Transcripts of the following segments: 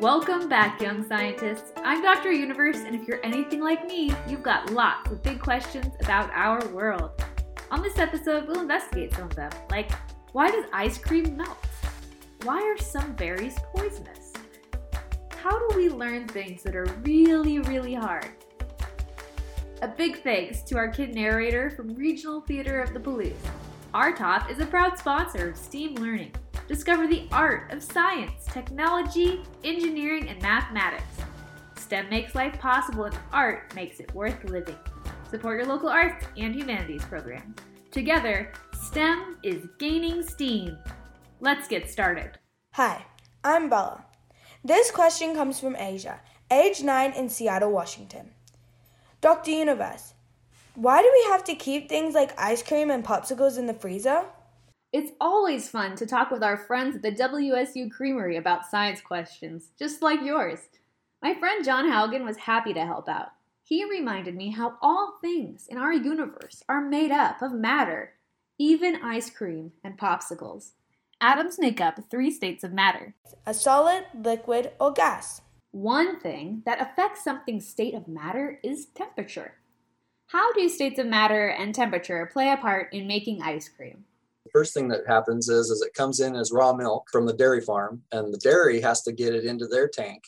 Welcome back, young scientists. I'm Dr. Universe, and if you're anything like me, you've got lots of big questions about our world. On this episode, we'll investigate some of them, like why does ice cream melt? Why are some berries poisonous? How do we learn things that are really, really hard? A big thanks to our kid narrator from Regional Theater of the Palouse. top is a proud sponsor of STEAM Learning. Discover the art of science, technology, engineering, and mathematics. STEM makes life possible, and art makes it worth living. Support your local arts and humanities programs. Together, STEM is gaining steam. Let's get started. Hi, I'm Bella. This question comes from Asia, age 9 in Seattle, Washington. Dr. Universe, why do we have to keep things like ice cream and popsicles in the freezer? It's always fun to talk with our friends at the WSU Creamery about science questions, just like yours. My friend John Haugen was happy to help out. He reminded me how all things in our universe are made up of matter, even ice cream and popsicles. Atoms make up three states of matter a solid, liquid, or gas. One thing that affects something's state of matter is temperature. How do states of matter and temperature play a part in making ice cream? The first thing that happens is, is it comes in as raw milk from the dairy farm, and the dairy has to get it into their tank.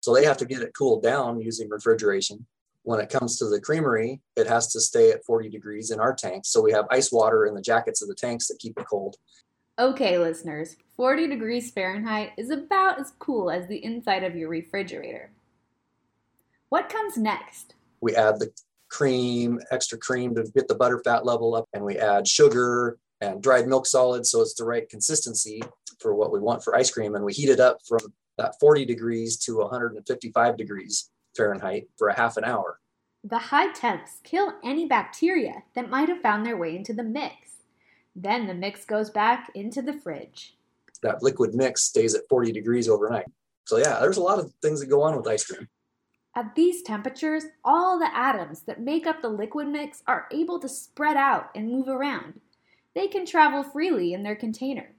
So they have to get it cooled down using refrigeration. When it comes to the creamery, it has to stay at 40 degrees in our tanks. So we have ice water in the jackets of the tanks that keep it cold. Okay, listeners, 40 degrees Fahrenheit is about as cool as the inside of your refrigerator. What comes next? We add the cream, extra cream to get the butter fat level up, and we add sugar and dried milk solids so it's the right consistency for what we want for ice cream. And we heat it up from that 40 degrees to 155 degrees Fahrenheit for a half an hour. The high temps kill any bacteria that might have found their way into the mix. Then the mix goes back into the fridge. That liquid mix stays at 40 degrees overnight. So, yeah, there's a lot of things that go on with ice cream. At these temperatures, all the atoms that make up the liquid mix are able to spread out and move around. They can travel freely in their container.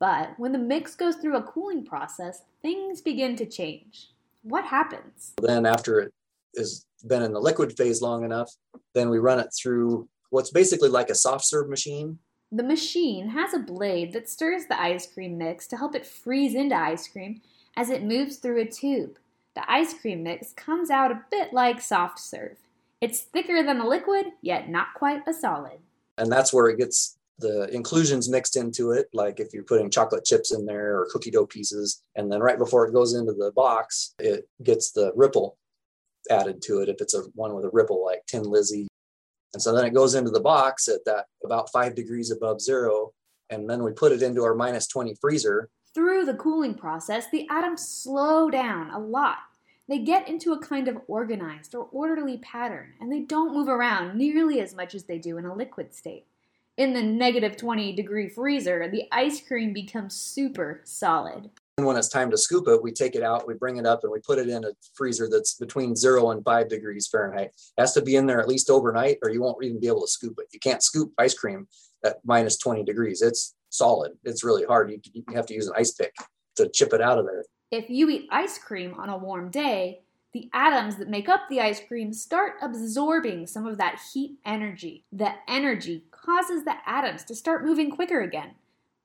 But when the mix goes through a cooling process, things begin to change. What happens? Then, after it has been in the liquid phase long enough, then we run it through what's basically like a soft serve machine. The machine has a blade that stirs the ice cream mix to help it freeze into ice cream as it moves through a tube. The ice cream mix comes out a bit like soft serve. It's thicker than a liquid, yet not quite a solid. And that's where it gets the inclusions mixed into it, like if you're putting chocolate chips in there or cookie dough pieces. And then right before it goes into the box, it gets the ripple added to it if it's a one with a ripple like Tin Lizzie. And so then it goes into the box at that about five degrees above zero. And then we put it into our minus 20 freezer through the cooling process, the atoms slow down a lot. They get into a kind of organized or orderly pattern, and they don't move around nearly as much as they do in a liquid state. In the negative 20 degree freezer, the ice cream becomes super solid. And when it's time to scoop it, we take it out, we bring it up, and we put it in a freezer that's between zero and five degrees Fahrenheit. It has to be in there at least overnight, or you won't even be able to scoop it. You can't scoop ice cream at minus 20 degrees. It's solid. It's really hard. You, you have to use an ice pick to chip it out of there. If you eat ice cream on a warm day, the atoms that make up the ice cream start absorbing some of that heat energy. The energy causes the atoms to start moving quicker again.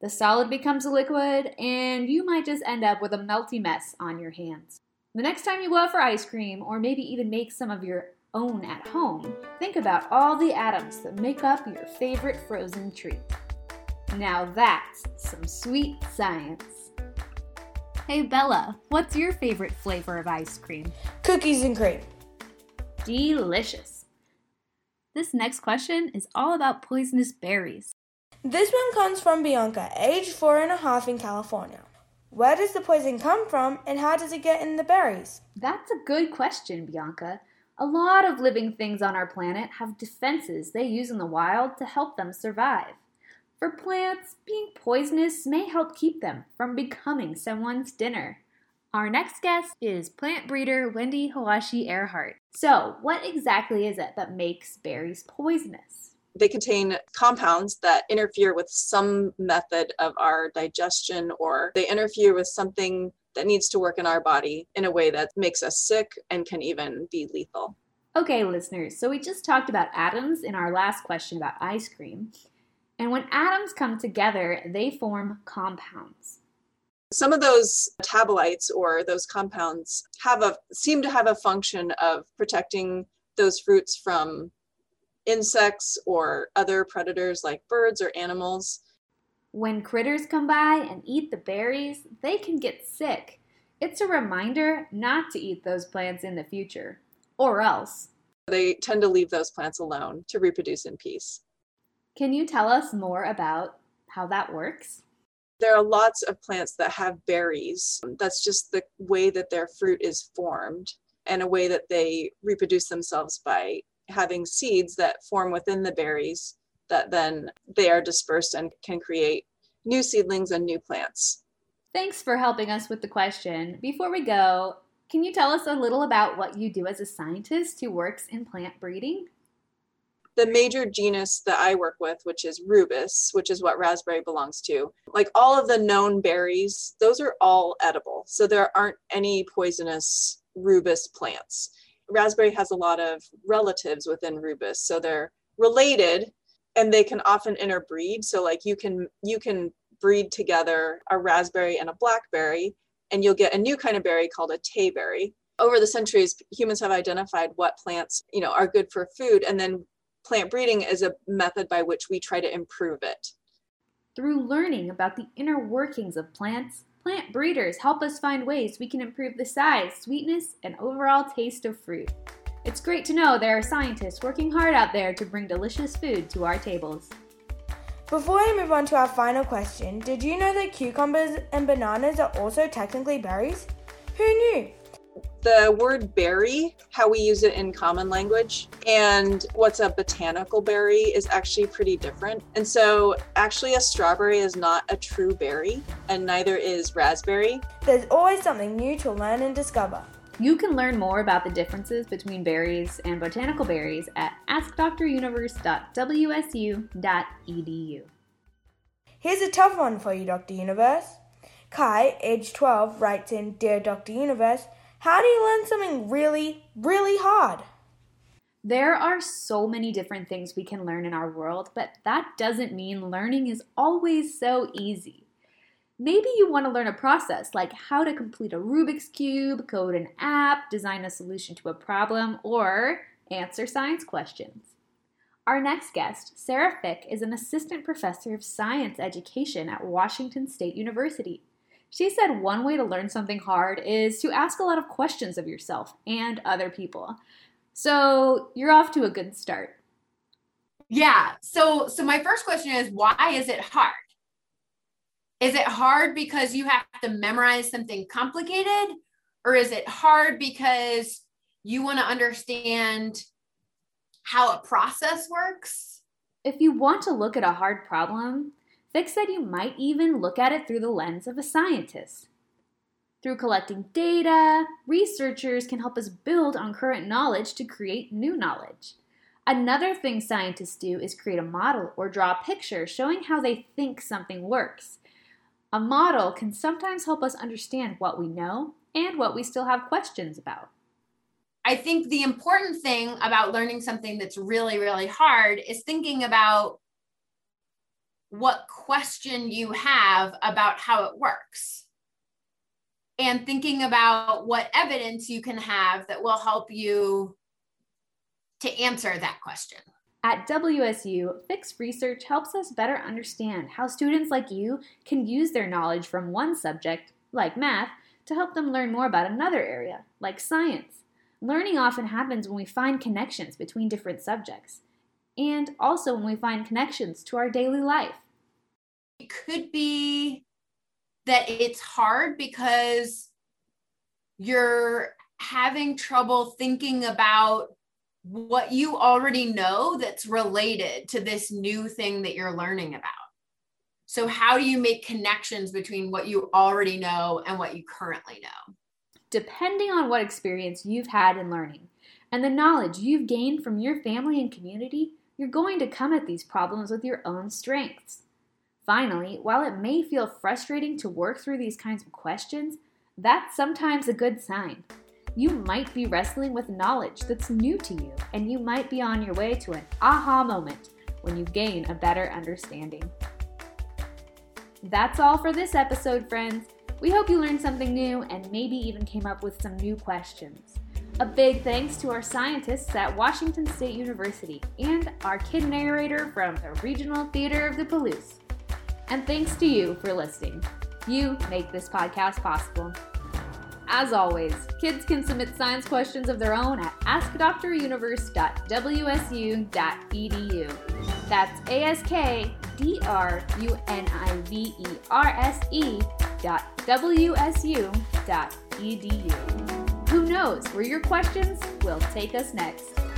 The solid becomes a liquid, and you might just end up with a melty mess on your hands. The next time you go out for ice cream, or maybe even make some of your own at home, think about all the atoms that make up your favorite frozen treat. Now that's some sweet science. Hey Bella, what's your favorite flavor of ice cream? Cookies and cream. Delicious. This next question is all about poisonous berries. This one comes from Bianca, age four and a half in California. Where does the poison come from and how does it get in the berries? That's a good question, Bianca. A lot of living things on our planet have defenses they use in the wild to help them survive. For plants, being poisonous may help keep them from becoming someone's dinner. Our next guest is plant breeder Wendy Hoashi-Erhardt. So, what exactly is it that makes berries poisonous? They contain compounds that interfere with some method of our digestion or they interfere with something that needs to work in our body in a way that makes us sick and can even be lethal. Okay, listeners, so we just talked about atoms in our last question about ice cream. And when atoms come together, they form compounds. Some of those metabolites or those compounds have a seem to have a function of protecting those fruits from insects or other predators like birds or animals. When critters come by and eat the berries, they can get sick. It's a reminder not to eat those plants in the future, or else. They tend to leave those plants alone to reproduce in peace. Can you tell us more about how that works? There are lots of plants that have berries. That's just the way that their fruit is formed and a way that they reproduce themselves by having seeds that form within the berries that then they are dispersed and can create new seedlings and new plants. Thanks for helping us with the question. Before we go, can you tell us a little about what you do as a scientist who works in plant breeding? The major genus that I work with, which is rubus, which is what raspberry belongs to, like all of the known berries, those are all edible. So there aren't any poisonous rubus plants. Raspberry has a lot of relatives within rubus, so they're related and they can often interbreed. So like you can you can breed together a raspberry and a blackberry and you'll get a new kind of berry called a tayberry. Over the centuries, humans have identified what plants, you know, are good for food and then plant breeding is a method by which we try to improve it. Through learning about the inner workings of plants, Plant breeders help us find ways we can improve the size, sweetness, and overall taste of fruit. It's great to know there are scientists working hard out there to bring delicious food to our tables. Before we move on to our final question, did you know that cucumbers and bananas are also technically berries? Who knew? The word berry, how we use it in common language, and what's a botanical berry is actually pretty different. And so, actually, a strawberry is not a true berry, and neither is raspberry. There's always something new to learn and discover. You can learn more about the differences between berries and botanical berries at askdruniverse.wsu.edu. Here's a tough one for you, Dr. Universe. Kai, age 12, writes in Dear Dr. Universe, how do you learn something really, really hard? There are so many different things we can learn in our world, but that doesn't mean learning is always so easy. Maybe you want to learn a process like how to complete a Rubik's Cube, code an app, design a solution to a problem, or answer science questions. Our next guest, Sarah Fick, is an assistant professor of science education at Washington State University. She said one way to learn something hard is to ask a lot of questions of yourself and other people. So you're off to a good start. Yeah. So so my first question is why is it hard? Is it hard because you have to memorize something complicated or is it hard because you want to understand how a process works? If you want to look at a hard problem, Fick said you might even look at it through the lens of a scientist. Through collecting data, researchers can help us build on current knowledge to create new knowledge. Another thing scientists do is create a model or draw a picture showing how they think something works. A model can sometimes help us understand what we know and what we still have questions about. I think the important thing about learning something that's really, really hard is thinking about what question you have about how it works and thinking about what evidence you can have that will help you to answer that question. At WSU, Fick's research helps us better understand how students like you can use their knowledge from one subject, like math, to help them learn more about another area, like science. Learning often happens when we find connections between different subjects and also when we find connections to our daily life. It could be that it's hard because you're having trouble thinking about what you already know that's related to this new thing that you're learning about. So, how do you make connections between what you already know and what you currently know? Depending on what experience you've had in learning and the knowledge you've gained from your family and community, you're going to come at these problems with your own strengths. Finally, while it may feel frustrating to work through these kinds of questions, That's sometimes a good sign. You might be wrestling with knowledge that's new to you, and you might be on your way to an aha moment when you gain a better understanding. That's all for this episode, friends. We hope you learned something new and maybe even came up with some new questions. A big thanks to our scientists at Washington State University and our kid narrator from the Regional Theater of the Palouse. And thanks to you for listening. You make this podcast possible. As always, kids can submit science questions of their own at askdruniverse.wsu.edu. That's A S K D R U N I V E R S E dot W S U dot edu. Who knows where your questions will take us next?